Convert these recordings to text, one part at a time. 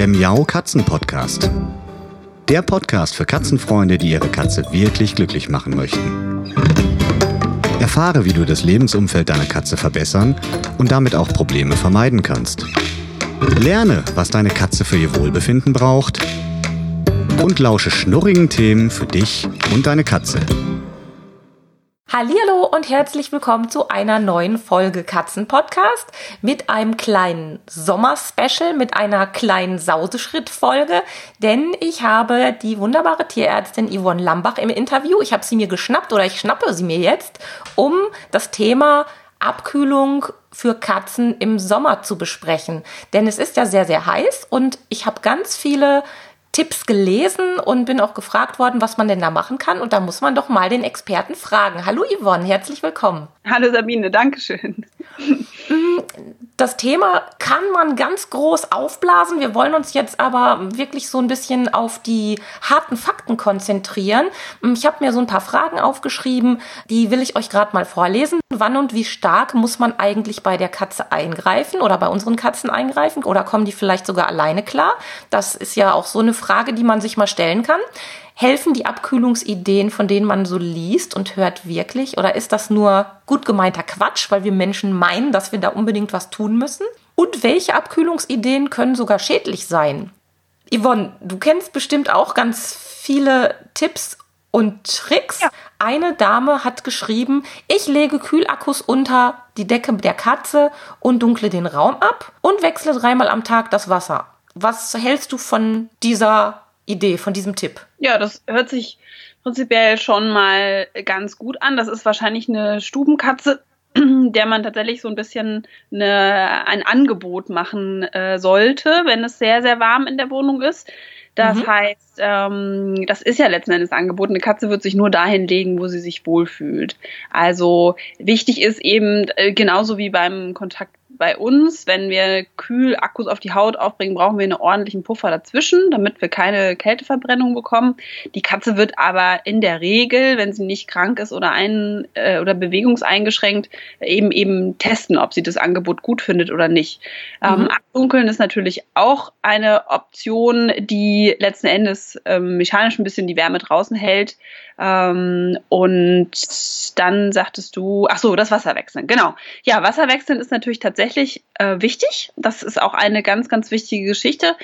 der Miau Katzen Podcast. Der Podcast für Katzenfreunde, die ihre Katze wirklich glücklich machen möchten. Erfahre, wie du das Lebensumfeld deiner Katze verbessern und damit auch Probleme vermeiden kannst. Lerne, was deine Katze für ihr Wohlbefinden braucht und lausche schnurrigen Themen für dich und deine Katze. Hallihallo und herzlich willkommen zu einer neuen Folge Katzen-Podcast mit einem kleinen Sommer-Special, mit einer kleinen Sauseschritt-Folge, denn ich habe die wunderbare Tierärztin Yvonne Lambach im Interview. Ich habe sie mir geschnappt oder ich schnappe sie mir jetzt, um das Thema Abkühlung für Katzen im Sommer zu besprechen. Denn es ist ja sehr, sehr heiß und ich habe ganz viele Tipps gelesen und bin auch gefragt worden, was man denn da machen kann. Und da muss man doch mal den Experten fragen. Hallo Yvonne, herzlich willkommen. Hallo Sabine, Dankeschön. Das Thema kann man ganz groß aufblasen. Wir wollen uns jetzt aber wirklich so ein bisschen auf die harten Fakten konzentrieren. Ich habe mir so ein paar Fragen aufgeschrieben, die will ich euch gerade mal vorlesen. Wann und wie stark muss man eigentlich bei der Katze eingreifen oder bei unseren Katzen eingreifen? Oder kommen die vielleicht sogar alleine klar? Das ist ja auch so eine Frage, die man sich mal stellen kann. Helfen die Abkühlungsideen, von denen man so liest und hört wirklich? Oder ist das nur gut gemeinter Quatsch, weil wir Menschen meinen, dass wir da unbedingt was tun müssen? Und welche Abkühlungsideen können sogar schädlich sein? Yvonne, du kennst bestimmt auch ganz viele Tipps und Tricks. Ja. Eine Dame hat geschrieben, ich lege Kühlakkus unter die Decke der Katze und dunkle den Raum ab und wechsle dreimal am Tag das Wasser. Was hältst du von dieser Idee, von diesem Tipp? Ja, das hört sich prinzipiell schon mal ganz gut an. Das ist wahrscheinlich eine Stubenkatze, der man tatsächlich so ein bisschen eine, ein Angebot machen äh, sollte, wenn es sehr, sehr warm in der Wohnung ist. Das mhm. heißt, ähm, das ist ja letzten Endes Angebot. Eine Katze wird sich nur dahin legen, wo sie sich wohlfühlt. Also wichtig ist eben, äh, genauso wie beim Kontakt bei uns, wenn wir Kühlakkus auf die Haut aufbringen, brauchen wir einen ordentlichen Puffer dazwischen, damit wir keine Kälteverbrennung bekommen. Die Katze wird aber in der Regel, wenn sie nicht krank ist oder ein äh, oder bewegungseingeschränkt, eben eben testen, ob sie das Angebot gut findet oder nicht. Ähm, mhm. Ähm, abdunkeln ist natürlich auch eine Option, die letzten Endes ähm, mechanisch ein bisschen die Wärme draußen hält. Ähm, und dann sagtest du, ach so, das Wasserwechseln, genau. Ja, Wasserwechseln ist natürlich tatsächlich äh, wichtig. Das ist auch eine ganz, ganz wichtige Geschichte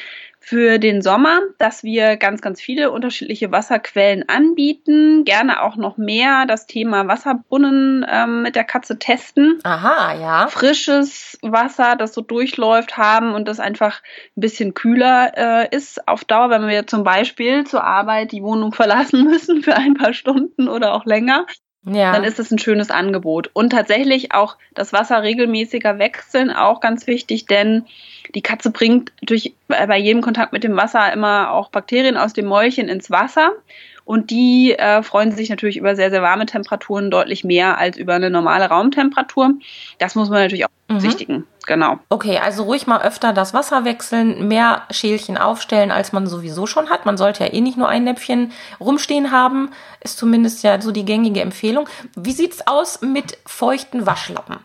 für den Sommer, dass wir ganz, ganz viele unterschiedliche Wasserquellen anbieten. Gerne auch noch mehr das Thema Wasserbrunnen ähm, mit der Katze testen. Aha, ja. Frisches Wasser, das so durchläuft, haben und das einfach ein bisschen kühler äh, ist auf Dauer, wenn wir zum Beispiel zur Arbeit die Wohnung verlassen müssen für ein paar Stunden oder auch länger. Ja. Dann ist es ein schönes Angebot. Und tatsächlich auch das Wasser regelmäßiger wechseln, auch ganz wichtig, denn die Katze bringt durch, bei jedem Kontakt mit dem Wasser immer auch Bakterien aus dem Mäulchen ins Wasser. Und die äh, freuen sich natürlich über sehr, sehr warme Temperaturen deutlich mehr als über eine normale Raumtemperatur. Das muss man natürlich auch mhm. berücksichtigen. Genau. Okay, also ruhig mal öfter das Wasser wechseln, mehr Schälchen aufstellen, als man sowieso schon hat. Man sollte ja eh nicht nur ein Näpfchen rumstehen haben, ist zumindest ja so die gängige Empfehlung. Wie sieht's aus mit feuchten Waschlappen?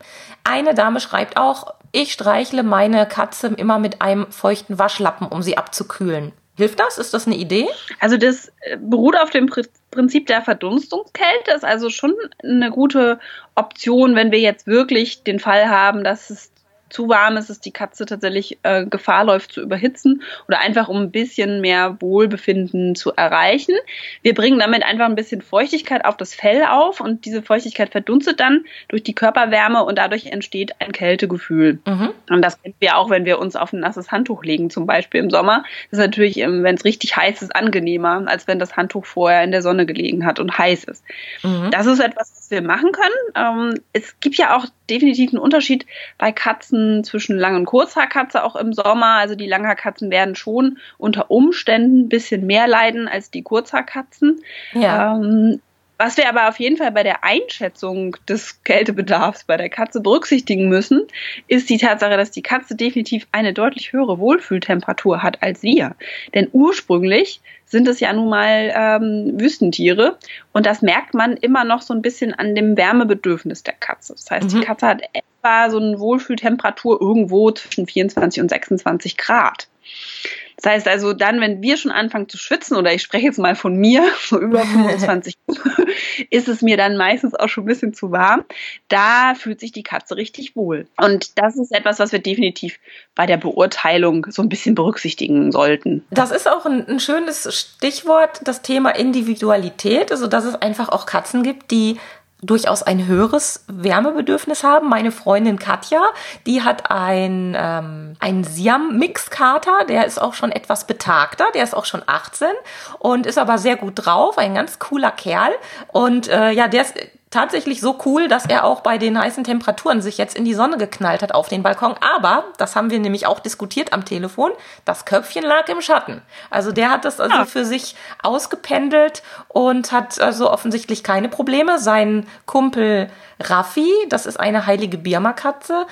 Eine Dame schreibt auch, ich streichle meine Katze immer mit einem feuchten Waschlappen, um sie abzukühlen. Hilft das? Ist das eine Idee? Also das äh, beruht auf dem Prinzip der Verdunstungskälte, ist also schon eine gute Option, wenn wir jetzt wirklich den Fall haben, dass es zu warm ist, dass die Katze tatsächlich äh, Gefahr läuft zu überhitzen oder einfach um ein bisschen mehr Wohlbefinden zu erreichen. Wir bringen damit einfach ein bisschen Feuchtigkeit auf das Fell auf und diese Feuchtigkeit verdunstet dann durch die Körperwärme und dadurch entsteht ein Kältegefühl. Mhm. Und das kennen wir auch, wenn wir uns auf ein nasses Handtuch legen, zum Beispiel im Sommer. Das ist natürlich, ähm, wenn es richtig heiß ist, angenehmer, als wenn das Handtuch vorher in der Sonne gelegen hat und heiß ist. Mhm. Das ist etwas, was wir machen können. Ähm, es gibt ja auch definitiv einen Unterschied bei Katzen zwischen Lang- und Kurzhaarkatze auch im Sommer. Also die Langhaarkatzen werden schon unter Umständen ein bisschen mehr leiden als die Kurzhaarkatzen. Ja. Ähm, was wir aber auf jeden Fall bei der Einschätzung des Kältebedarfs bei der Katze berücksichtigen müssen, ist die Tatsache, dass die Katze definitiv eine deutlich höhere Wohlfühltemperatur hat als wir. Denn ursprünglich sind es ja nun mal ähm, Wüstentiere und das merkt man immer noch so ein bisschen an dem Wärmebedürfnis der Katze. Das heißt, mhm. die Katze hat etwa so eine Wohlfühltemperatur irgendwo zwischen 24 und 26 Grad. Das heißt also dann, wenn wir schon anfangen zu schwitzen, oder ich spreche jetzt mal von mir, so über 25 ist es mir dann meistens auch schon ein bisschen zu warm. Da fühlt sich die Katze richtig wohl. Und das ist etwas, was wir definitiv bei der Beurteilung so ein bisschen berücksichtigen sollten. Das ist auch ein, ein schönes Stichwort, das Thema Individualität, also dass es einfach auch Katzen gibt, die durchaus ein höheres Wärmebedürfnis haben. Meine Freundin Katja, die hat ein, ähm, ein Siam-Mix-Kater, der ist auch schon etwas betagter, der ist auch schon 18 und ist aber sehr gut drauf, ein ganz cooler Kerl. Und äh, ja, der ist tatsächlich so cool, dass er auch bei den heißen Temperaturen sich jetzt in die Sonne geknallt hat auf den Balkon. Aber, das haben wir nämlich auch diskutiert am Telefon, das Köpfchen lag im Schatten. Also der hat das also ja. für sich ausgependelt und hat also offensichtlich keine Probleme. Sein Kumpel Raffi, das ist eine heilige Birma-Katze,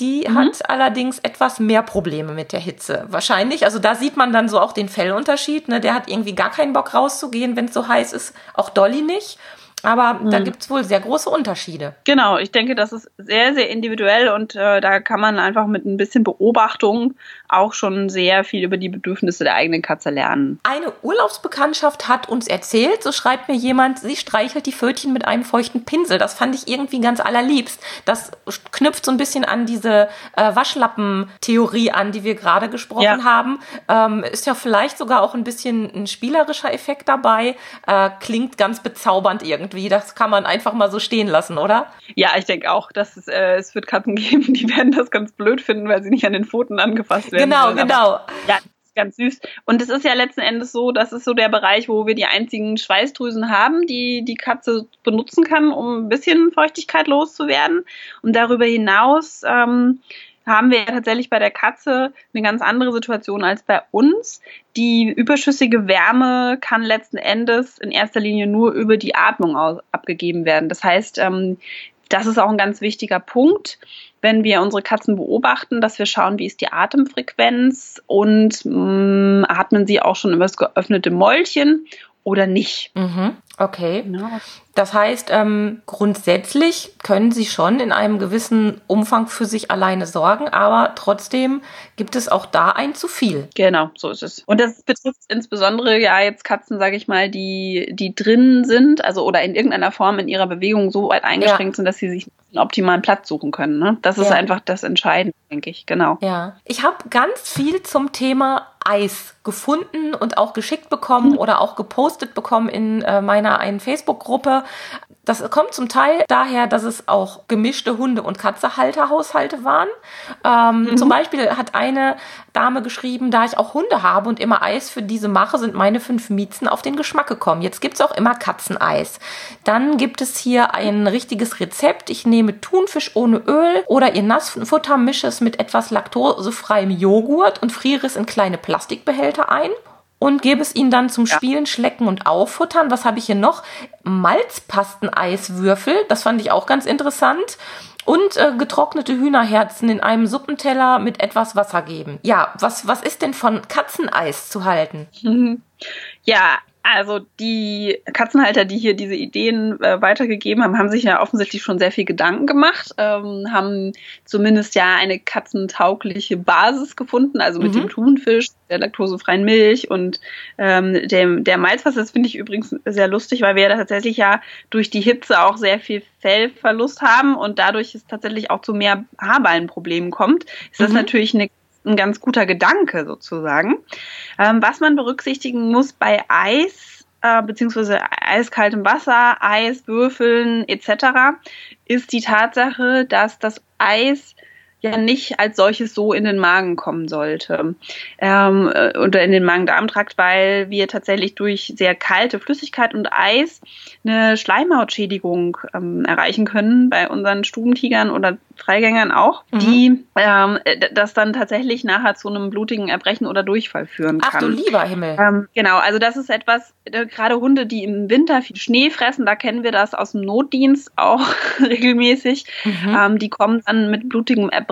die mhm. hat allerdings etwas mehr Probleme mit der Hitze. Wahrscheinlich, also da sieht man dann so auch den Fellunterschied. Ne? Der hat irgendwie gar keinen Bock rauszugehen, wenn es so heiß ist. Auch Dolly nicht. Aber mhm. da gibt es wohl sehr große Unterschiede. Genau, ich denke, das ist sehr, sehr individuell und äh, da kann man einfach mit ein bisschen Beobachtung auch schon sehr viel über die Bedürfnisse der eigenen Katze lernen. Eine Urlaubsbekanntschaft hat uns erzählt, so schreibt mir jemand, sie streichelt die Pfötchen mit einem feuchten Pinsel. Das fand ich irgendwie ganz allerliebst. Das knüpft so ein bisschen an diese äh, Waschlappen-Theorie an, die wir gerade gesprochen ja. haben. Ähm, ist ja vielleicht sogar auch ein bisschen ein spielerischer Effekt dabei. Äh, klingt ganz bezaubernd irgendwie. Das kann man einfach mal so stehen lassen, oder? Ja, ich denke auch, dass es, äh, es wird Katzen geben, die werden das ganz blöd finden, weil sie nicht an den Pfoten angefasst werden werden. Genau, sollen. genau. Aber, ja, ganz süß. Und es ist ja letzten Endes so, das ist so der Bereich, wo wir die einzigen Schweißdrüsen haben, die die Katze benutzen kann, um ein bisschen Feuchtigkeit loszuwerden. Und darüber hinaus ähm, haben wir tatsächlich bei der Katze eine ganz andere Situation als bei uns. Die überschüssige Wärme kann letzten Endes in erster Linie nur über die Atmung abgegeben werden. Das heißt, ähm, das ist auch ein ganz wichtiger Punkt wenn wir unsere Katzen beobachten, dass wir schauen, wie ist die Atemfrequenz und mm, atmen sie auch schon über das geöffnete Mäulchen oder nicht. Mhm. Okay. Genau. Das heißt, ähm, grundsätzlich können sie schon in einem gewissen Umfang für sich alleine sorgen, aber trotzdem gibt es auch da ein zu viel. Genau, so ist es. Und das betrifft insbesondere ja jetzt Katzen, sage ich mal, die, die drin sind, also oder in irgendeiner Form in ihrer Bewegung so weit eingeschränkt ja. sind, dass sie sich einen optimalen Platz suchen können. Ne? Das ist ja. einfach das Entscheidende, denke ich, genau. Ja. Ich habe ganz viel zum Thema Eis gefunden und auch geschickt bekommen mhm. oder auch gepostet bekommen in äh, meiner einen Facebook-Gruppe. Das kommt zum Teil daher, dass es auch gemischte Hunde- und Katzehalterhaushalte waren. Ähm, mhm. Zum Beispiel hat eine Dame geschrieben, da ich auch Hunde habe und immer Eis für diese mache, sind meine fünf Miezen auf den Geschmack gekommen. Jetzt gibt's auch immer Katzeneis. Dann gibt es hier ein richtiges Rezept. Ich nehme Thunfisch ohne Öl oder ihr Nassfutter, mische es mit etwas laktosefreiem Joghurt und friere es in kleine Plastikbehälter ein und gebe es ihnen dann zum Spielen, Schlecken und Auffuttern. Was habe ich hier noch? Malzpasteneiswürfel, das fand ich auch ganz interessant. Und äh, getrocknete Hühnerherzen in einem Suppenteller mit etwas Wasser geben. Ja, was, was ist denn von Katzeneis zu halten? Ja, also die Katzenhalter, die hier diese Ideen äh, weitergegeben haben, haben sich ja offensichtlich schon sehr viel Gedanken gemacht, ähm, haben zumindest ja eine katzentaugliche Basis gefunden, also mit mhm. dem Thunfisch, der laktosefreien Milch und ähm, dem, der Malzwasser. Das finde ich übrigens sehr lustig, weil wir ja tatsächlich ja durch die Hitze auch sehr viel Fellverlust haben und dadurch es tatsächlich auch zu mehr Haarballenproblemen kommt. Ist das mhm. natürlich eine ein ganz guter Gedanke sozusagen. Ähm, was man berücksichtigen muss bei Eis, äh, beziehungsweise eiskaltem Wasser, Eiswürfeln etc., ist die Tatsache, dass das Eis ja nicht als solches so in den Magen kommen sollte ähm, äh, oder in den Magen-Darm-Trakt, weil wir tatsächlich durch sehr kalte Flüssigkeit und Eis eine Schleimhautschädigung ähm, erreichen können bei unseren Stubentigern oder Freigängern auch, mhm. die ähm, das dann tatsächlich nachher zu einem blutigen Erbrechen oder Durchfall führen kann. Ach du lieber Himmel. Ähm, genau, also das ist etwas, äh, gerade Hunde, die im Winter viel Schnee fressen, da kennen wir das aus dem Notdienst auch regelmäßig. Mhm. Ähm, die kommen dann mit blutigem Erbrechen,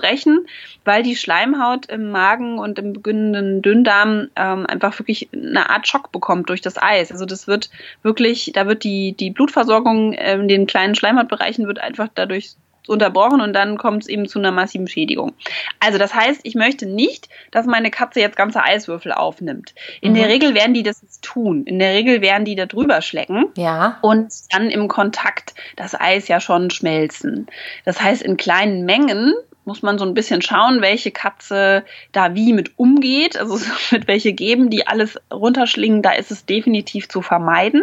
weil die Schleimhaut im Magen und im beginnenden Dünndarm ähm, einfach wirklich eine Art Schock bekommt durch das Eis. Also das wird wirklich, da wird die, die Blutversorgung in den kleinen Schleimhautbereichen wird einfach dadurch unterbrochen und dann kommt es eben zu einer massiven Schädigung. Also das heißt, ich möchte nicht, dass meine Katze jetzt ganze Eiswürfel aufnimmt. In mhm. der Regel werden die das tun. In der Regel werden die da drüber schlecken ja. und dann im Kontakt das Eis ja schon schmelzen. Das heißt, in kleinen Mengen muss man so ein bisschen schauen, welche Katze da wie mit umgeht, also mit welche geben, die alles runterschlingen, da ist es definitiv zu vermeiden.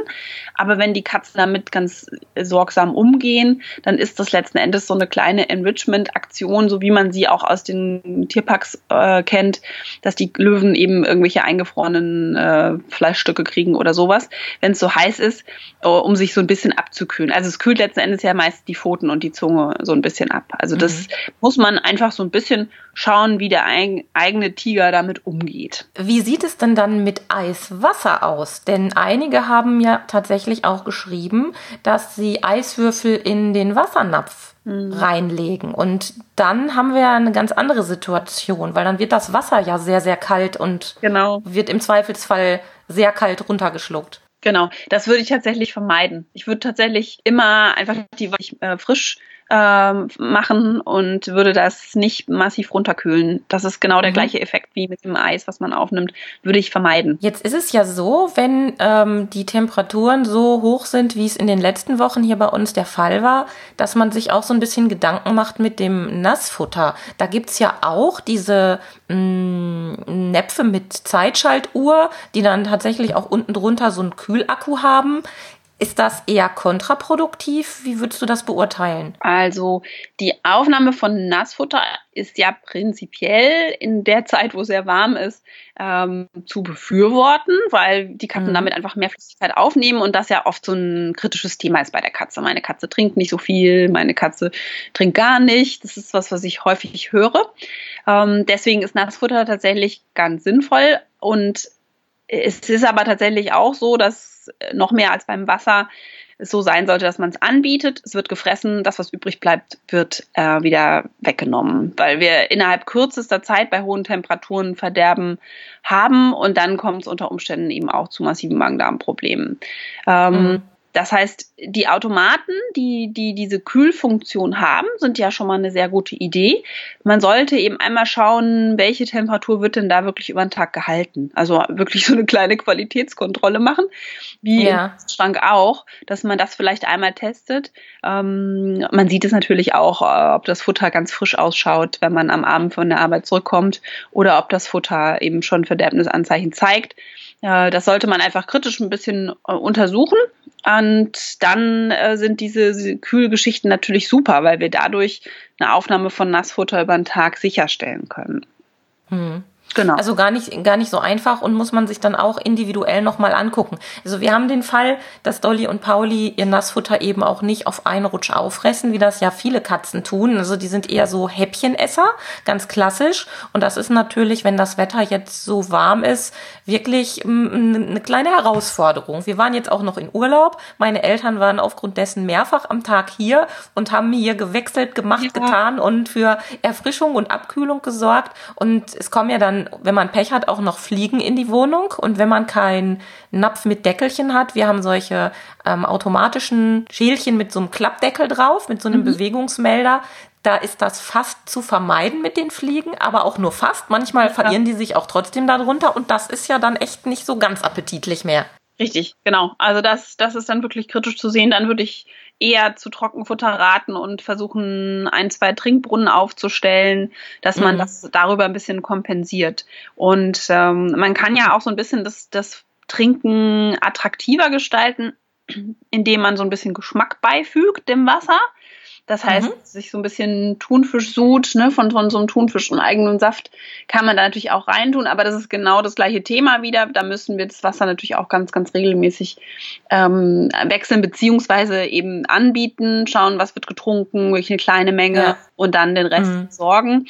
Aber wenn die Katzen damit ganz sorgsam umgehen, dann ist das letzten Endes so eine kleine Enrichment-Aktion, so wie man sie auch aus den Tierparks äh, kennt, dass die Löwen eben irgendwelche eingefrorenen äh, Fleischstücke kriegen oder sowas, wenn es so heiß ist, äh, um sich so ein bisschen abzukühlen. Also es kühlt letzten Endes ja meist die Pfoten und die Zunge so ein bisschen ab. Also das mhm. muss man einfach so ein bisschen schauen, wie der eigene Tiger damit umgeht. Wie sieht es denn dann mit Eiswasser aus? Denn einige haben ja tatsächlich auch geschrieben, dass sie Eiswürfel in den Wassernapf mhm. reinlegen. Und dann haben wir eine ganz andere Situation, weil dann wird das Wasser ja sehr, sehr kalt und genau. wird im Zweifelsfall sehr kalt runtergeschluckt. Genau, das würde ich tatsächlich vermeiden. Ich würde tatsächlich immer einfach die äh, frisch ähm, machen und würde das nicht massiv runterkühlen. Das ist genau der mhm. gleiche Effekt wie mit dem Eis, was man aufnimmt, würde ich vermeiden. Jetzt ist es ja so, wenn ähm, die Temperaturen so hoch sind, wie es in den letzten Wochen hier bei uns der Fall war, dass man sich auch so ein bisschen Gedanken macht mit dem Nassfutter. Da gibt's ja auch diese mh, mm, Näpfe mit Zeitschaltuhr, die dann tatsächlich auch unten drunter so einen Kühlakku haben. Ist das eher kontraproduktiv? Wie würdest du das beurteilen? Also die Aufnahme von Nassfutter ist ja prinzipiell in der Zeit, wo es sehr warm ist, ähm, zu befürworten, weil die Katzen mhm. damit einfach mehr Flüssigkeit aufnehmen und das ja oft so ein kritisches Thema ist bei der Katze. Meine Katze trinkt nicht so viel, meine Katze trinkt gar nicht. Das ist was, was ich häufig höre. Ähm, deswegen ist Nassfutter tatsächlich ganz sinnvoll und es ist aber tatsächlich auch so, dass noch mehr als beim Wasser es so sein sollte, dass man es anbietet, es wird gefressen, das, was übrig bleibt, wird äh, wieder weggenommen, weil wir innerhalb kürzester Zeit bei hohen Temperaturen Verderben haben und dann kommt es unter Umständen eben auch zu massiven Magen-Darm-Problemen. Ähm, mhm. Das heißt, die Automaten, die, die diese Kühlfunktion haben, sind ja schon mal eine sehr gute Idee. Man sollte eben einmal schauen, welche Temperatur wird denn da wirklich über den Tag gehalten. Also wirklich so eine kleine Qualitätskontrolle machen, wie ja. im Schrank auch, dass man das vielleicht einmal testet. Ähm, man sieht es natürlich auch, äh, ob das Futter ganz frisch ausschaut, wenn man am Abend von der Arbeit zurückkommt oder ob das Futter eben schon Verderbnisanzeichen zeigt. Äh, das sollte man einfach kritisch ein bisschen äh, untersuchen. Und dann äh, sind diese, Kühlgeschichten natürlich super, weil wir dadurch eine Aufnahme von Nassfutter über den Tag sicherstellen können. Hm. Genau. Also gar nicht, gar nicht so einfach und muss man sich dann auch individuell nochmal angucken. Also wir haben den Fall, dass Dolly und Pauli ihr Nassfutter eben auch nicht auf einen Rutsch auffressen, wie das ja viele Katzen tun. Also die sind eher so Häppchenesser, ganz klassisch. Und das ist natürlich, wenn das Wetter jetzt so warm ist, wirklich eine kleine Herausforderung. Wir waren jetzt auch noch in Urlaub. Meine Eltern waren aufgrund dessen mehrfach am Tag hier und haben hier gewechselt, gemacht, ja. getan und für Erfrischung und Abkühlung gesorgt. Und es kommen ja dann wenn man Pech hat, auch noch Fliegen in die Wohnung. Und wenn man keinen Napf mit Deckelchen hat, wir haben solche ähm, automatischen Schälchen mit so einem Klappdeckel drauf, mit so einem mhm. Bewegungsmelder, da ist das fast zu vermeiden mit den Fliegen, aber auch nur fast. Manchmal ja. verirren die sich auch trotzdem darunter und das ist ja dann echt nicht so ganz appetitlich mehr. Richtig, genau. Also das, das ist dann wirklich kritisch zu sehen. Dann würde ich eher zu Trockenfutter raten und versuchen, ein, zwei Trinkbrunnen aufzustellen, dass man mhm. das darüber ein bisschen kompensiert. Und ähm, man kann ja auch so ein bisschen das, das Trinken attraktiver gestalten, indem man so ein bisschen Geschmack beifügt dem Wasser. Das heißt, mhm. sich so ein bisschen Thunfischsud, ne, von, von so einem Thunfisch und eigenen Saft kann man da natürlich auch reintun, aber das ist genau das gleiche Thema wieder. Da müssen wir das Wasser natürlich auch ganz, ganz regelmäßig ähm, wechseln, beziehungsweise eben anbieten, schauen, was wird getrunken, welche kleine Menge ja. und dann den Rest mhm. sorgen.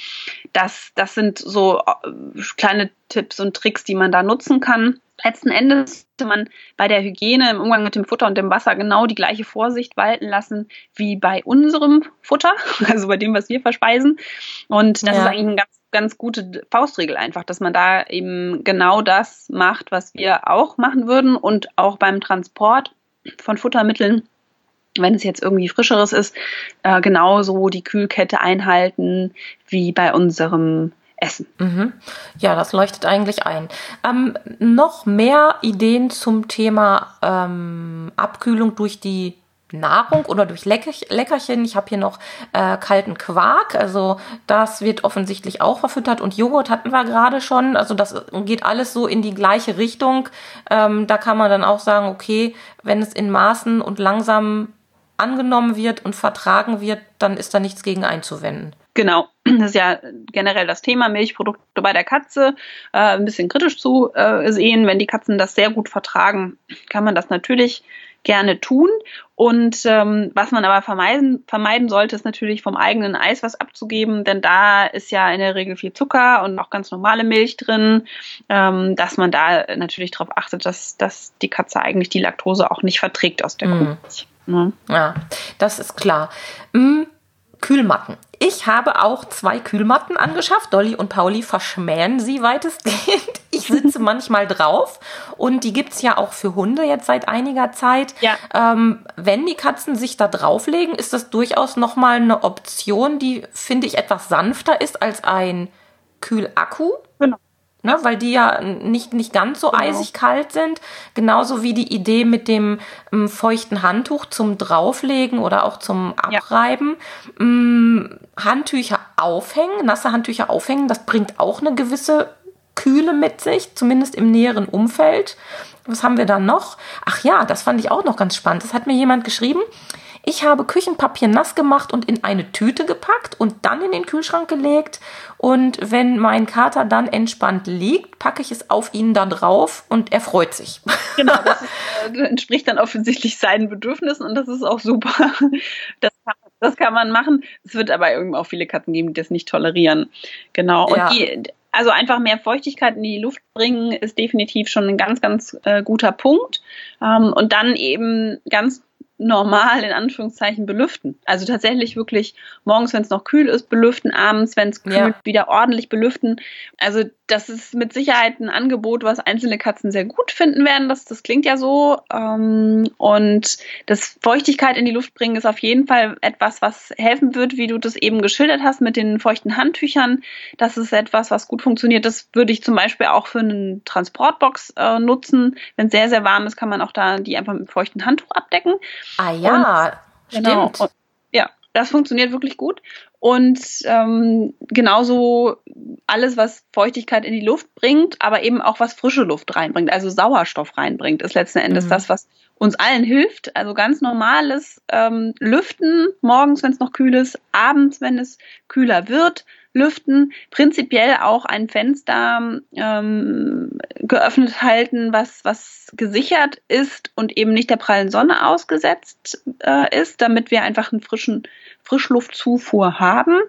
Das, das sind so äh, kleine Tipps und Tricks, die man da nutzen kann letzten Endes man bei der Hygiene im Umgang mit dem Futter und dem Wasser genau die gleiche Vorsicht walten lassen wie bei unserem Futter, also bei dem, was wir verspeisen. Und das ja. ist eigentlich eine ganz, ganz gute Faustregel einfach, dass man da eben genau das macht, was wir auch machen würden und auch beim Transport von Futtermitteln wenn es jetzt irgendwie frischeres ist, äh, genauso die Kühlkette einhalten wie bei unserem Essen. Mhm. Ja, das leuchtet eigentlich ein. Ähm, noch mehr Ideen zum Thema ähm, Abkühlung durch die Nahrung oder durch Leckerchen. Ich habe hier noch äh, kalten Quark, also das wird offensichtlich auch verfüttert und Joghurt hatten wir gerade schon. Also das geht alles so in die gleiche Richtung. Ähm, da kann man dann auch sagen, okay, wenn es in Maßen und langsam angenommen wird und vertragen wird, dann ist da nichts gegen einzuwenden. Genau, das ist ja generell das Thema Milchprodukte bei der Katze. Äh, ein bisschen kritisch zu äh, sehen, wenn die Katzen das sehr gut vertragen, kann man das natürlich gerne tun. Und ähm, was man aber vermeiden, vermeiden sollte, ist natürlich vom eigenen Eis was abzugeben, denn da ist ja in der Regel viel Zucker und auch ganz normale Milch drin, ähm, dass man da natürlich darauf achtet, dass, dass die Katze eigentlich die Laktose auch nicht verträgt aus der mm. Kuhmilch. Ne? Ja, das ist klar. Mm, Kühlmatten. Ich habe auch zwei Kühlmatten angeschafft. Dolly und Pauli verschmähen sie weitestgehend. Ich sitze manchmal drauf und die gibt es ja auch für Hunde jetzt seit einiger Zeit. Ja. Ähm, wenn die Katzen sich da drauflegen, ist das durchaus nochmal eine Option, die, finde ich, etwas sanfter ist als ein Kühlakku. Genau ne, weil die ja nicht, nicht ganz so genau. eisig kalt sind. Genauso wie die Idee mit dem ähm, feuchten Handtuch zum Drauflegen oder auch zum Abreiben. Ja. Ähm, Handtücher aufhängen, nasse Handtücher aufhängen, das bringt auch eine gewisse Kühle mit sich, zumindest im näheren Umfeld. Was haben wir da noch? Ach ja, das fand ich auch noch ganz spannend. Das hat mir jemand geschrieben. Ich habe Küchenpapier nass gemacht und in eine Tüte gepackt und dann in den Kühlschrank gelegt. Und wenn mein Kater dann entspannt liegt, packe ich es auf ihn da drauf und er freut sich. Genau, das ist, äh, entspricht dann offensichtlich seinen Bedürfnissen und das ist auch super. Das kann, das kann man machen. Es wird aber irgendwie auch viele Katzen geben, die das nicht tolerieren. Genau. Und ja. die, also einfach mehr Feuchtigkeit in die Luft bringen, ist definitiv schon ein ganz, ganz äh, guter Punkt. Ähm, und dann eben ganz normal in Anführungszeichen belüften. Also tatsächlich wirklich morgens, wenn es noch kühl ist, belüften, abends, wenn es kühl, ja. wieder ordentlich belüften. Also das ist mit Sicherheit ein Angebot, was einzelne Katzen sehr gut finden werden. Das, das klingt ja so. Ähm, und das Feuchtigkeit in die Luft bringen ist auf jeden Fall etwas, was helfen wird, wie du das eben geschildert hast mit den feuchten Handtüchern. Das ist etwas, was gut funktioniert. Das würde ich zum Beispiel auch für einen Transportbox äh, nutzen. Wenn es sehr, sehr warm ist, kann man auch da die einfach mit feuchten Handtuch abdecken. Ah ja, und, stimmt. Genau, und, ja, das funktioniert wirklich gut. Und ähm, genauso alles, was Feuchtigkeit in die Luft bringt, aber eben auch was frische Luft reinbringt, also Sauerstoff reinbringt, ist letzten Endes mhm. das, was uns allen hilft. Also ganz normales ähm, Lüften, morgens, wenn es noch kühl ist, abends, wenn es kühler wird, lüften, prinzipiell auch ein Fenster ähm, geöffnet halten, was, was gesichert ist und eben nicht der prallen Sonne ausgesetzt äh, ist, damit wir einfach einen frischen Frischluftzufuhr haben.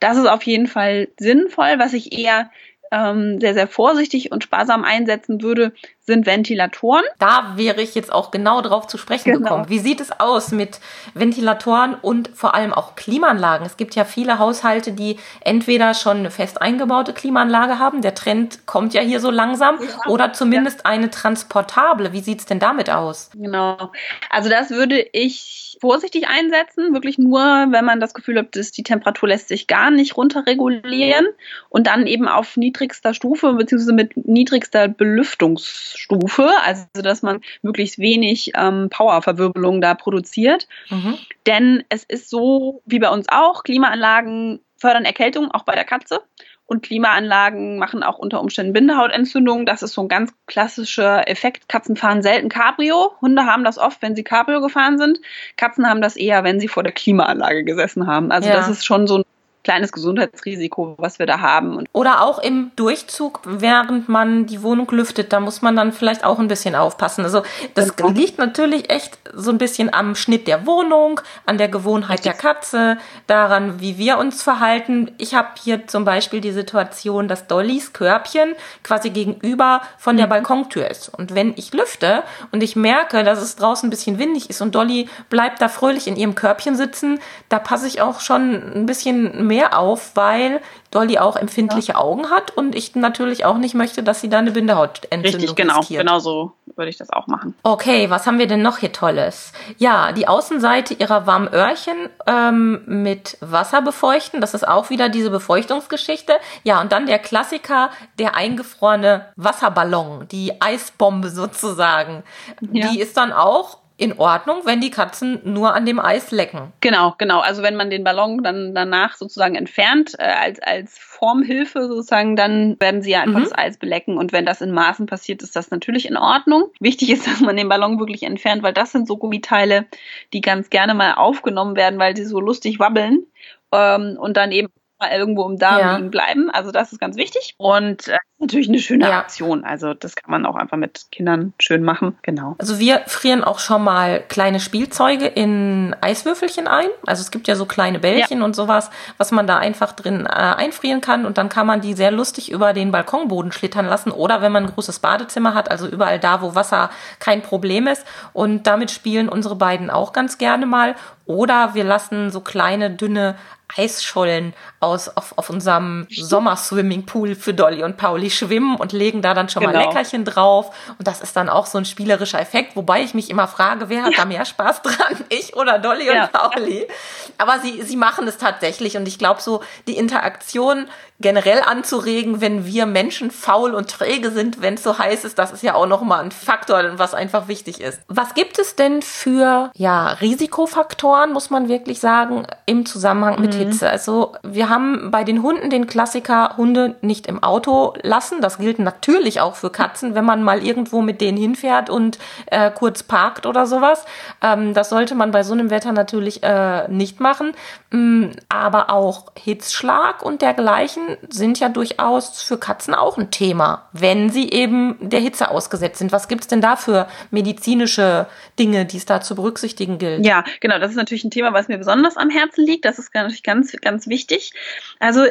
Das ist auf jeden Fall sinnvoll. Was ich eher ähm, sehr, sehr vorsichtig und sparsam einsetzen würde, sind Ventilatoren. Da wäre ich jetzt auch genau drauf zu sprechen genau. gekommen. Wie sieht es aus mit Ventilatoren und vor allem auch Klimaanlagen? Es gibt ja viele Haushalte, die entweder schon eine fest eingebaute Klimaanlage haben, der Trend kommt ja hier so langsam, ja. oder zumindest ja. eine transportable. Wie sieht es denn damit aus? Genau. Also das würde ich vorsichtig einsetzen, wirklich nur, wenn man das Gefühl hat, dass die Temperatur lässt sich gar nicht runterregulieren und dann eben auf niedrigster Stufe beziehungsweise mit niedrigster Belüftungs Stufe, also dass man möglichst wenig ähm, Powerverwirbelung da produziert. Mhm. Denn es ist so wie bei uns auch, Klimaanlagen fördern Erkältung, auch bei der Katze. Und Klimaanlagen machen auch unter Umständen Bindehautentzündungen. Das ist so ein ganz klassischer Effekt. Katzen fahren selten Cabrio. Hunde haben das oft, wenn sie Cabrio gefahren sind. Katzen haben das eher, wenn sie vor der Klimaanlage gesessen haben. Also ja. das ist schon so ein kleines Gesundheitsrisiko, was wir da haben. Oder auch im Durchzug, während man die Wohnung lüftet, da muss man dann vielleicht auch ein bisschen aufpassen. Also das genau. liegt natürlich echt so ein bisschen am Schnitt der Wohnung, an der Gewohnheit der Katze, daran, wie wir uns verhalten. Ich habe hier zum Beispiel die Situation, dass Dollys Körbchen quasi gegenüber von der mhm. Balkontür ist. Und wenn ich lüfte und ich merke, dass es draußen ein bisschen windig ist und Dolly bleibt da fröhlich in ihrem Körbchen sitzen, da passe ich auch schon ein bisschen mehr mehr auf, weil Dolly auch empfindliche ja. Augen hat und ich natürlich auch nicht möchte, dass sie da eine Bindehautentzündung Richtig, genau, riskiert. genau so würde ich das auch machen. Okay, was haben wir denn noch hier Tolles? Ja, die Außenseite ihrer warmen Öhrchen ähm, mit Wasser befeuchten. Das ist auch wieder diese Befeuchtungsgeschichte. Ja, und dann der Klassiker, der eingefrorene Wasserballon, die Eisbombe sozusagen. Ja. Die ist dann auch in Ordnung, wenn die Katzen nur an dem Eis lecken. Genau, genau. Also wenn man den Ballon dann danach sozusagen entfernt, äh, als, als Formhilfe sozusagen, dann werden sie ja einfach mhm. das Eis belecken. Und wenn das in Maßen passiert, ist das natürlich in Ordnung. Wichtig ist, dass man den Ballon wirklich entfernt, weil das sind so Gummiteile, die ganz gerne mal aufgenommen werden, weil sie so lustig wabbeln. Ähm, und dann eben mal irgendwo im Darm ja. liegen bleiben. Also das ist ganz wichtig. Und äh, natürlich eine schöne ja. Aktion. Also das kann man auch einfach mit Kindern schön machen. Genau. Also wir frieren auch schon mal kleine Spielzeuge in Eiswürfelchen ein. Also es gibt ja so kleine Bällchen ja. und sowas, was man da einfach drin äh, einfrieren kann und dann kann man die sehr lustig über den Balkonboden schlittern lassen oder wenn man ein großes Badezimmer hat, also überall da, wo Wasser kein Problem ist. Und damit spielen unsere beiden auch ganz gerne mal. Oder wir lassen so kleine, dünne Eisschollen aus auf, auf unserem Sommerswimmingpool für Dolly und Pauli schwimmen und legen da dann schon genau. mal Leckerchen drauf. Und das ist dann auch so ein spielerischer Effekt, wobei ich mich immer frage, wer hat ja. da mehr Spaß dran? Ich oder Dolly ja. und Pauli? Aber sie, sie machen es tatsächlich und ich glaube so, die Interaktion generell anzuregen, wenn wir Menschen faul und träge sind, wenn es so heiß ist, das ist ja auch nochmal ein Faktor, was einfach wichtig ist. Was gibt es denn für ja, Risikofaktoren, muss man wirklich sagen, im Zusammenhang mit mhm. Hitze? Also wir haben bei den Hunden den Klassiker Hunde nicht im Auto lassen. Das gilt natürlich auch für Katzen, wenn man mal irgendwo mit denen hinfährt und äh, kurz parkt oder sowas. Ähm, das sollte man bei so einem Wetter natürlich äh, nicht machen. Ähm, aber auch Hitzschlag und dergleichen sind ja durchaus für Katzen auch ein Thema, wenn sie eben der Hitze ausgesetzt sind. Was gibt es denn da für medizinische Dinge, die es da zu berücksichtigen gilt? Ja, genau, das ist natürlich ein Thema, was mir besonders am Herzen liegt. Das ist natürlich ganz, ganz wichtig. Also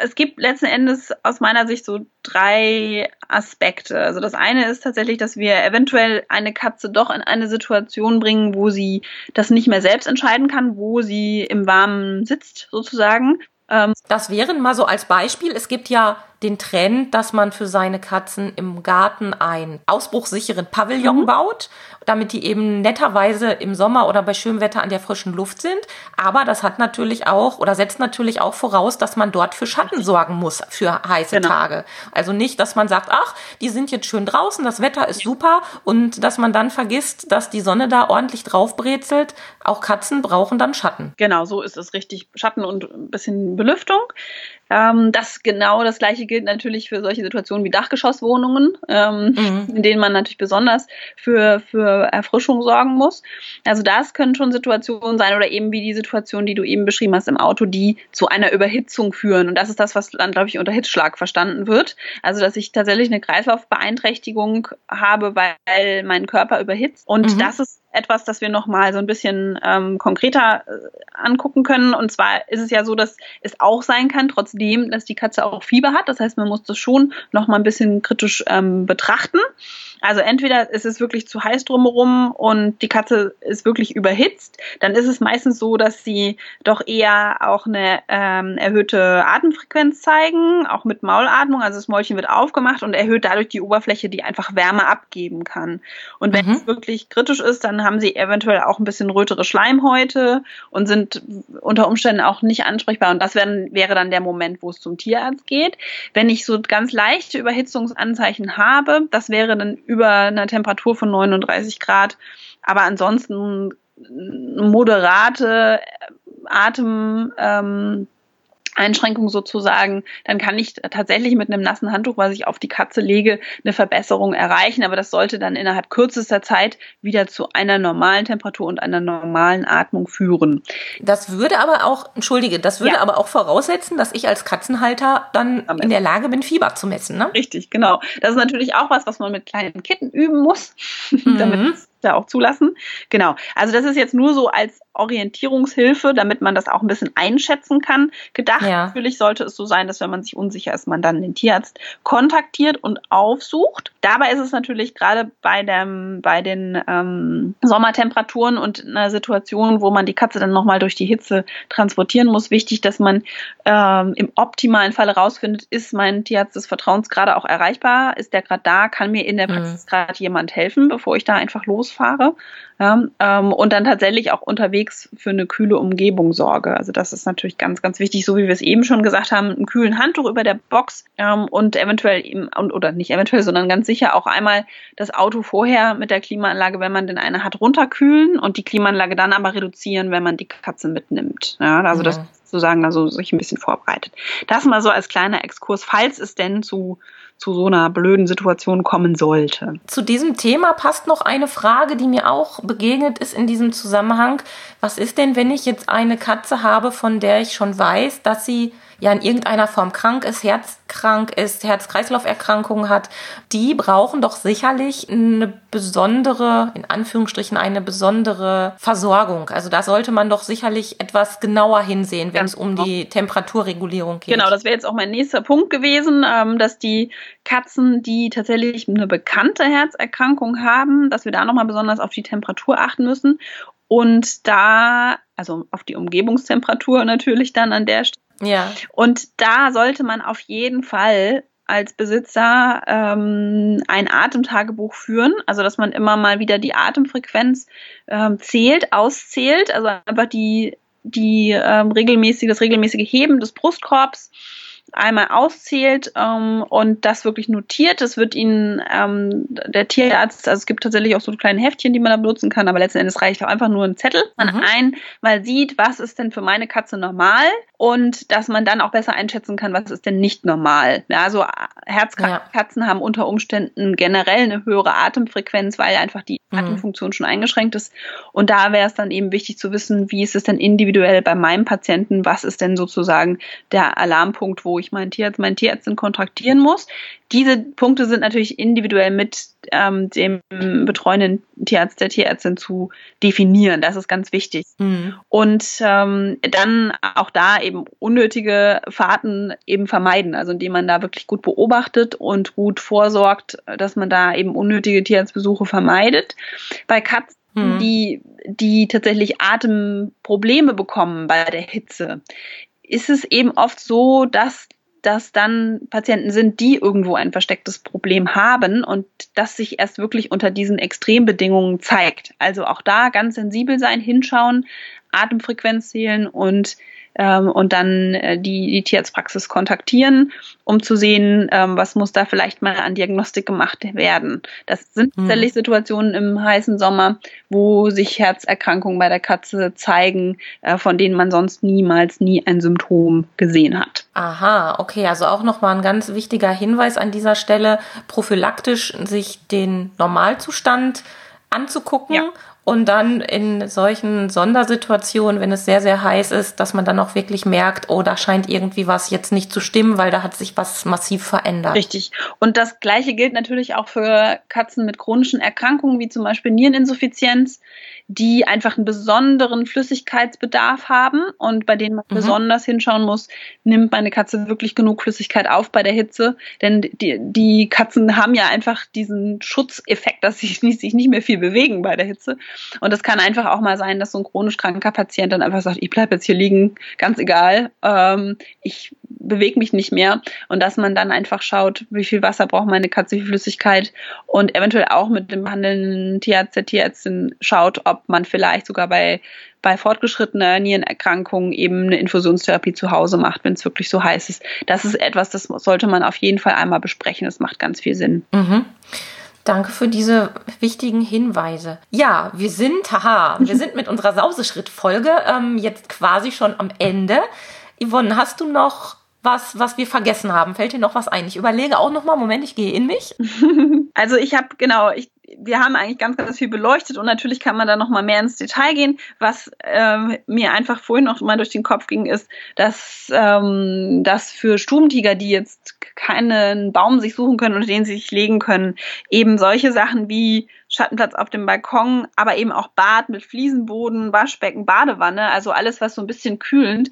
es gibt letzten Endes aus meiner Sicht so drei Aspekte. Also das eine ist tatsächlich, dass wir eventuell eine Katze doch in eine Situation bringen, wo sie das nicht mehr selbst entscheiden kann, wo sie im Warmen sitzt sozusagen. Ähm, das wären mal so als Beispiel. Es gibt ja den Trend, dass man für seine Katzen im Garten einen ausbruchsicheren Pavillon mhm. baut, damit die eben netterweise im Sommer oder bei schönem Wetter an der frischen Luft sind. Aber das hat natürlich auch oder setzt natürlich auch voraus, dass man dort für Schatten sorgen muss für heiße genau. Tage. Also nicht, dass man sagt, ach, die sind jetzt schön draußen, das Wetter ist super und dass man dann vergisst, dass die Sonne da ordentlich draufbrezelt. Auch Katzen brauchen dann Schatten. Genau, so ist es richtig. Schatten und ein bisschen Belüftung. Ähm, das genau das gleiche gilt natürlich für solche Situationen wie Dachgeschosswohnungen, ähm, mhm. in denen man natürlich besonders für, für Erfrischung sorgen muss. Also das können schon Situationen sein oder eben wie die Situation, die du eben beschrieben hast im Auto, die zu einer Überhitzung führen. Und das ist das, was dann, glaube ich, unter Hitzschlag verstanden wird. Also dass ich tatsächlich eine Kreislaufbeeinträchtigung habe, weil mein Körper überhitzt. Und mhm. das ist etwas, das wir nochmal so ein bisschen ähm, konkreter äh, angucken können. Und zwar ist es ja so, dass es auch sein kann, trotzdem, dass die Katze auch Fieber hat. Das heißt, man muss das schon nochmal ein bisschen kritisch ähm, betrachten. Also entweder ist es wirklich zu heiß drumherum und die Katze ist wirklich überhitzt, dann ist es meistens so, dass sie doch eher auch eine ähm, erhöhte Atemfrequenz zeigen, auch mit Maulatmung. Also das Mäulchen wird aufgemacht und erhöht dadurch die Oberfläche, die einfach Wärme abgeben kann. Und wenn mhm. es wirklich kritisch ist, dann haben sie eventuell auch ein bisschen rötere Schleimhäute und sind unter Umständen auch nicht ansprechbar. Und das wäre, wäre dann der Moment, wo es zum Tierarzt geht. Wenn ich so ganz leichte Überhitzungsanzeichen habe, das wäre dann über einer Temperatur von 39 Grad. Aber ansonsten moderate Atem, ähm, Einschränkung sozusagen, dann kann ich tatsächlich mit einem nassen Handtuch, was ich auf die Katze lege, eine Verbesserung erreichen. Aber das sollte dann innerhalb kürzester Zeit wieder zu einer normalen Temperatur und einer normalen Atmung führen. Das würde aber auch, entschuldige, das würde ja. aber auch voraussetzen, dass ich als Katzenhalter dann in der Lage bin, Fieber zu messen. Ne? Richtig, genau. Das ist natürlich auch was, was man mit kleinen Kitten üben muss, mhm. damit da auch zulassen. Genau. Also das ist jetzt nur so als Orientierungshilfe, damit man das auch ein bisschen einschätzen kann. Gedacht ja. natürlich sollte es so sein, dass wenn man sich unsicher ist, man dann den Tierarzt kontaktiert und aufsucht. Dabei ist es natürlich gerade bei dem bei den ähm, Sommertemperaturen und einer Situation, wo man die Katze dann nochmal durch die Hitze transportieren muss, wichtig, dass man ähm, im optimalen Falle rausfindet, ist mein Tierarzt des Vertrauens gerade auch erreichbar, ist der gerade da, kann mir in der mhm. Praxis mhm. gerade jemand helfen, bevor ich da einfach losfahre. Ja, ähm, und dann tatsächlich auch unterwegs für eine kühle Umgebung sorge. Also das ist natürlich ganz, ganz wichtig, so wie wir es eben schon gesagt haben, einen kühlen Handtuch über der Box ähm, und eventuell eben, oder nicht eventuell, sondern ganz sicher auch einmal das Auto vorher mit der Klimaanlage, wenn man denn eine hat, runterkühlen und die Klimaanlage dann aber reduzieren, wenn man die Katze mitnimmt. Ja, also ja. das sozusagen also sich ein bisschen vorbereitet. Das mal so als kleiner Exkurs, falls es denn zu zu so einer blöden Situation kommen sollte. Zu diesem Thema passt noch eine Frage, die mir auch begegnet ist in diesem Zusammenhang. Was ist denn, wenn ich jetzt eine Katze habe, von der ich schon weiß, dass sie ja in irgendeiner Form krank ist, herzkrank ist, Herz-Kreislauf-Erkrankungen hat, die brauchen doch sicherlich eine besondere, in Anführungsstrichen eine besondere Versorgung. Also da sollte man doch sicherlich etwas genauer hinsehen, wenn es um genau. die Temperaturregulierung geht. Genau, das wäre jetzt auch mein nächster Punkt gewesen, ähm, dass die Katzen, die tatsächlich eine bekannte Herzerkrankung haben, dass wir da nochmal besonders auf die Temperatur achten müssen. Und da, also auf die Umgebungstemperatur natürlich dann an der Stelle ja. Und da sollte man auf jeden Fall als Besitzer ähm, ein Atemtagebuch führen, also dass man immer mal wieder die Atemfrequenz ähm, zählt, auszählt, also einfach die die ähm, regelmäßig das regelmäßige Heben des Brustkorbs einmal auszählt ähm, und das wirklich notiert. Das wird Ihnen ähm, der Tierarzt, also es gibt tatsächlich auch so kleine Heftchen, die man da benutzen kann, aber letzten Endes reicht auch einfach nur ein Zettel. Man mhm. einmal sieht, was ist denn für meine Katze normal und dass man dann auch besser einschätzen kann, was ist denn nicht normal. Ja, also herzkranke ja. Katzen haben unter Umständen generell eine höhere Atemfrequenz, weil einfach die mhm. Atemfunktion schon eingeschränkt ist. Und da wäre es dann eben wichtig zu wissen, wie ist es denn individuell bei meinem Patienten, was ist denn sozusagen der Alarmpunkt, wo ich meinen Tierarzt, meinen Tierärztin kontaktieren muss. Diese Punkte sind natürlich individuell mit ähm, dem betreuenden Tierarzt, der Tierärztin zu definieren. Das ist ganz wichtig. Mhm. Und ähm, dann auch da eben unnötige Fahrten eben vermeiden, also indem man da wirklich gut beobachtet und gut vorsorgt, dass man da eben unnötige Tierarztbesuche vermeidet. Bei Katzen mhm. die, die tatsächlich Atemprobleme bekommen bei der Hitze, ist es eben oft so, dass das dann Patienten sind, die irgendwo ein verstecktes Problem haben und das sich erst wirklich unter diesen Extrembedingungen zeigt. Also auch da ganz sensibel sein, hinschauen, Atemfrequenz zählen und ähm, und dann äh, die, die Tierarztpraxis kontaktieren, um zu sehen, ähm, was muss da vielleicht mal an Diagnostik gemacht werden. Das sind mhm. tatsächlich Situationen im heißen Sommer, wo sich Herzerkrankungen bei der Katze zeigen, äh, von denen man sonst niemals nie ein Symptom gesehen hat. Aha, okay, also auch nochmal ein ganz wichtiger Hinweis an dieser Stelle, prophylaktisch sich den Normalzustand anzugucken ja. Und dann in solchen Sondersituationen, wenn es sehr, sehr heiß ist, dass man dann auch wirklich merkt, oh, da scheint irgendwie was jetzt nicht zu stimmen, weil da hat sich was massiv verändert. Richtig. Und das Gleiche gilt natürlich auch für Katzen mit chronischen Erkrankungen, wie zum Beispiel Niereninsuffizienz die einfach einen besonderen Flüssigkeitsbedarf haben und bei denen man mhm. besonders hinschauen muss, nimmt meine Katze wirklich genug Flüssigkeit auf bei der Hitze? Denn die, die Katzen haben ja einfach diesen Schutzeffekt, dass sie sich nicht mehr viel bewegen bei der Hitze. Und es kann einfach auch mal sein, dass so ein chronisch kranker Patient dann einfach sagt, ich bleibe jetzt hier liegen, ganz egal, ähm, ich bewege mich nicht mehr. Und dass man dann einfach schaut, wie viel Wasser braucht meine Katze, wie viel Flüssigkeit und eventuell auch mit dem behandelnden Tierarzt, der Tierärztin schaut, ob man vielleicht sogar bei, bei fortgeschrittener Nierenerkrankung eben eine Infusionstherapie zu Hause macht, wenn es wirklich so heiß ist. Das ist etwas, das sollte man auf jeden Fall einmal besprechen. Das macht ganz viel Sinn. Mhm. Danke für diese wichtigen Hinweise. Ja, wir sind, haha, wir sind mit unserer Sauseschritt-Folge ähm, jetzt quasi schon am Ende. Yvonne, hast du noch was, was wir vergessen haben? Fällt dir noch was ein? Ich überlege auch noch mal, Moment, ich gehe in mich. Also ich habe genau, ich wir haben eigentlich ganz, ganz viel beleuchtet und natürlich kann man da noch mal mehr ins Detail gehen. Was ähm, mir einfach vorhin noch mal durch den Kopf ging, ist, dass ähm, das für Stubentiger, die jetzt keinen Baum sich suchen können, unter den sie sich legen können, eben solche Sachen wie Schattenplatz auf dem Balkon, aber eben auch Bad mit Fliesenboden, Waschbecken, Badewanne, also alles, was so ein bisschen kühlend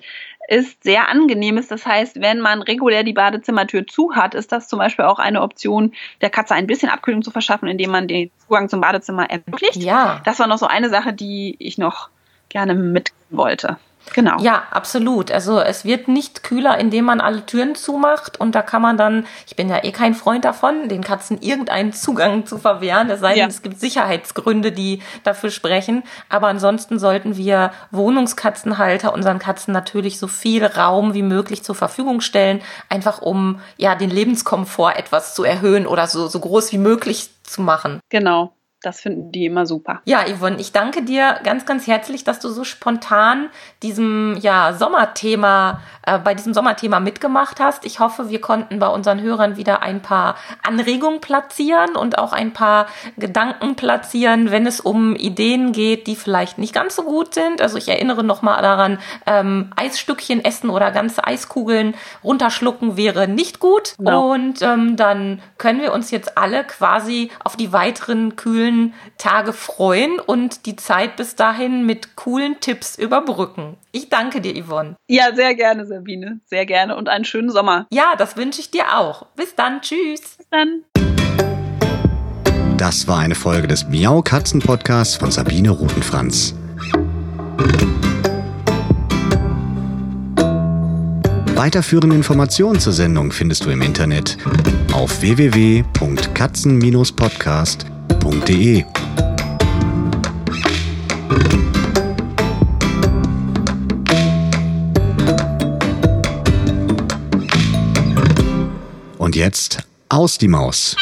ist, sehr angenehm ist. Das heißt, wenn man regulär die Badezimmertür zu hat, ist das zum Beispiel auch eine Option, der Katze ein bisschen Abkühlung zu verschaffen, indem man den Zugang zum Badezimmer ermöglicht. Ja. Das war noch so eine Sache, die ich noch gerne mitgeben wollte. Genau. Ja, absolut. Also es wird nicht kühler, indem man alle Türen zumacht und da kann man dann, ich bin ja eh kein Freund davon, den Katzen irgendeinen Zugang zu verwehren, es sei denn, ja. es gibt Sicherheitsgründe, die dafür sprechen. Aber ansonsten sollten wir Wohnungskatzenhalter unseren Katzen natürlich so viel Raum wie möglich zur Verfügung stellen, einfach um ja den Lebenskomfort etwas zu erhöhen oder so, so groß wie möglich zu machen. Genau das finden die immer super. Ja, Yvonne, ich danke dir ganz, ganz herzlich, dass du so spontan diesem ja, Sommerthema, äh, bei diesem Sommerthema mitgemacht hast. Ich hoffe, wir konnten bei unseren Hörern wieder ein paar Anregungen platzieren und auch ein paar Gedanken platzieren, wenn es um Ideen geht, die vielleicht nicht ganz so gut sind. Also ich erinnere nochmal daran, ähm, Eisstückchen essen oder ganze Eiskugeln runterschlucken wäre nicht gut. Genau. Und ähm, dann können wir uns jetzt alle quasi auf die weiteren kühlen coolen Tage freuen und die Zeit bis dahin mit coolen Tipps überbrücken. Ich danke dir, Yvonne. Ja, sehr gerne, Sabine. Sehr gerne und einen schönen Sommer. Ja, das wünsche ich dir auch. Bis dann. Tschüss. Bis dann. Das war eine Folge des Miau Katzen Podcasts von Sabine Rutenfranz. Weiterführende Informationen zur Sendung findest du im Internet auf www.katzen-podcast.de www.ftf.de. Und jetzt aus die Maus.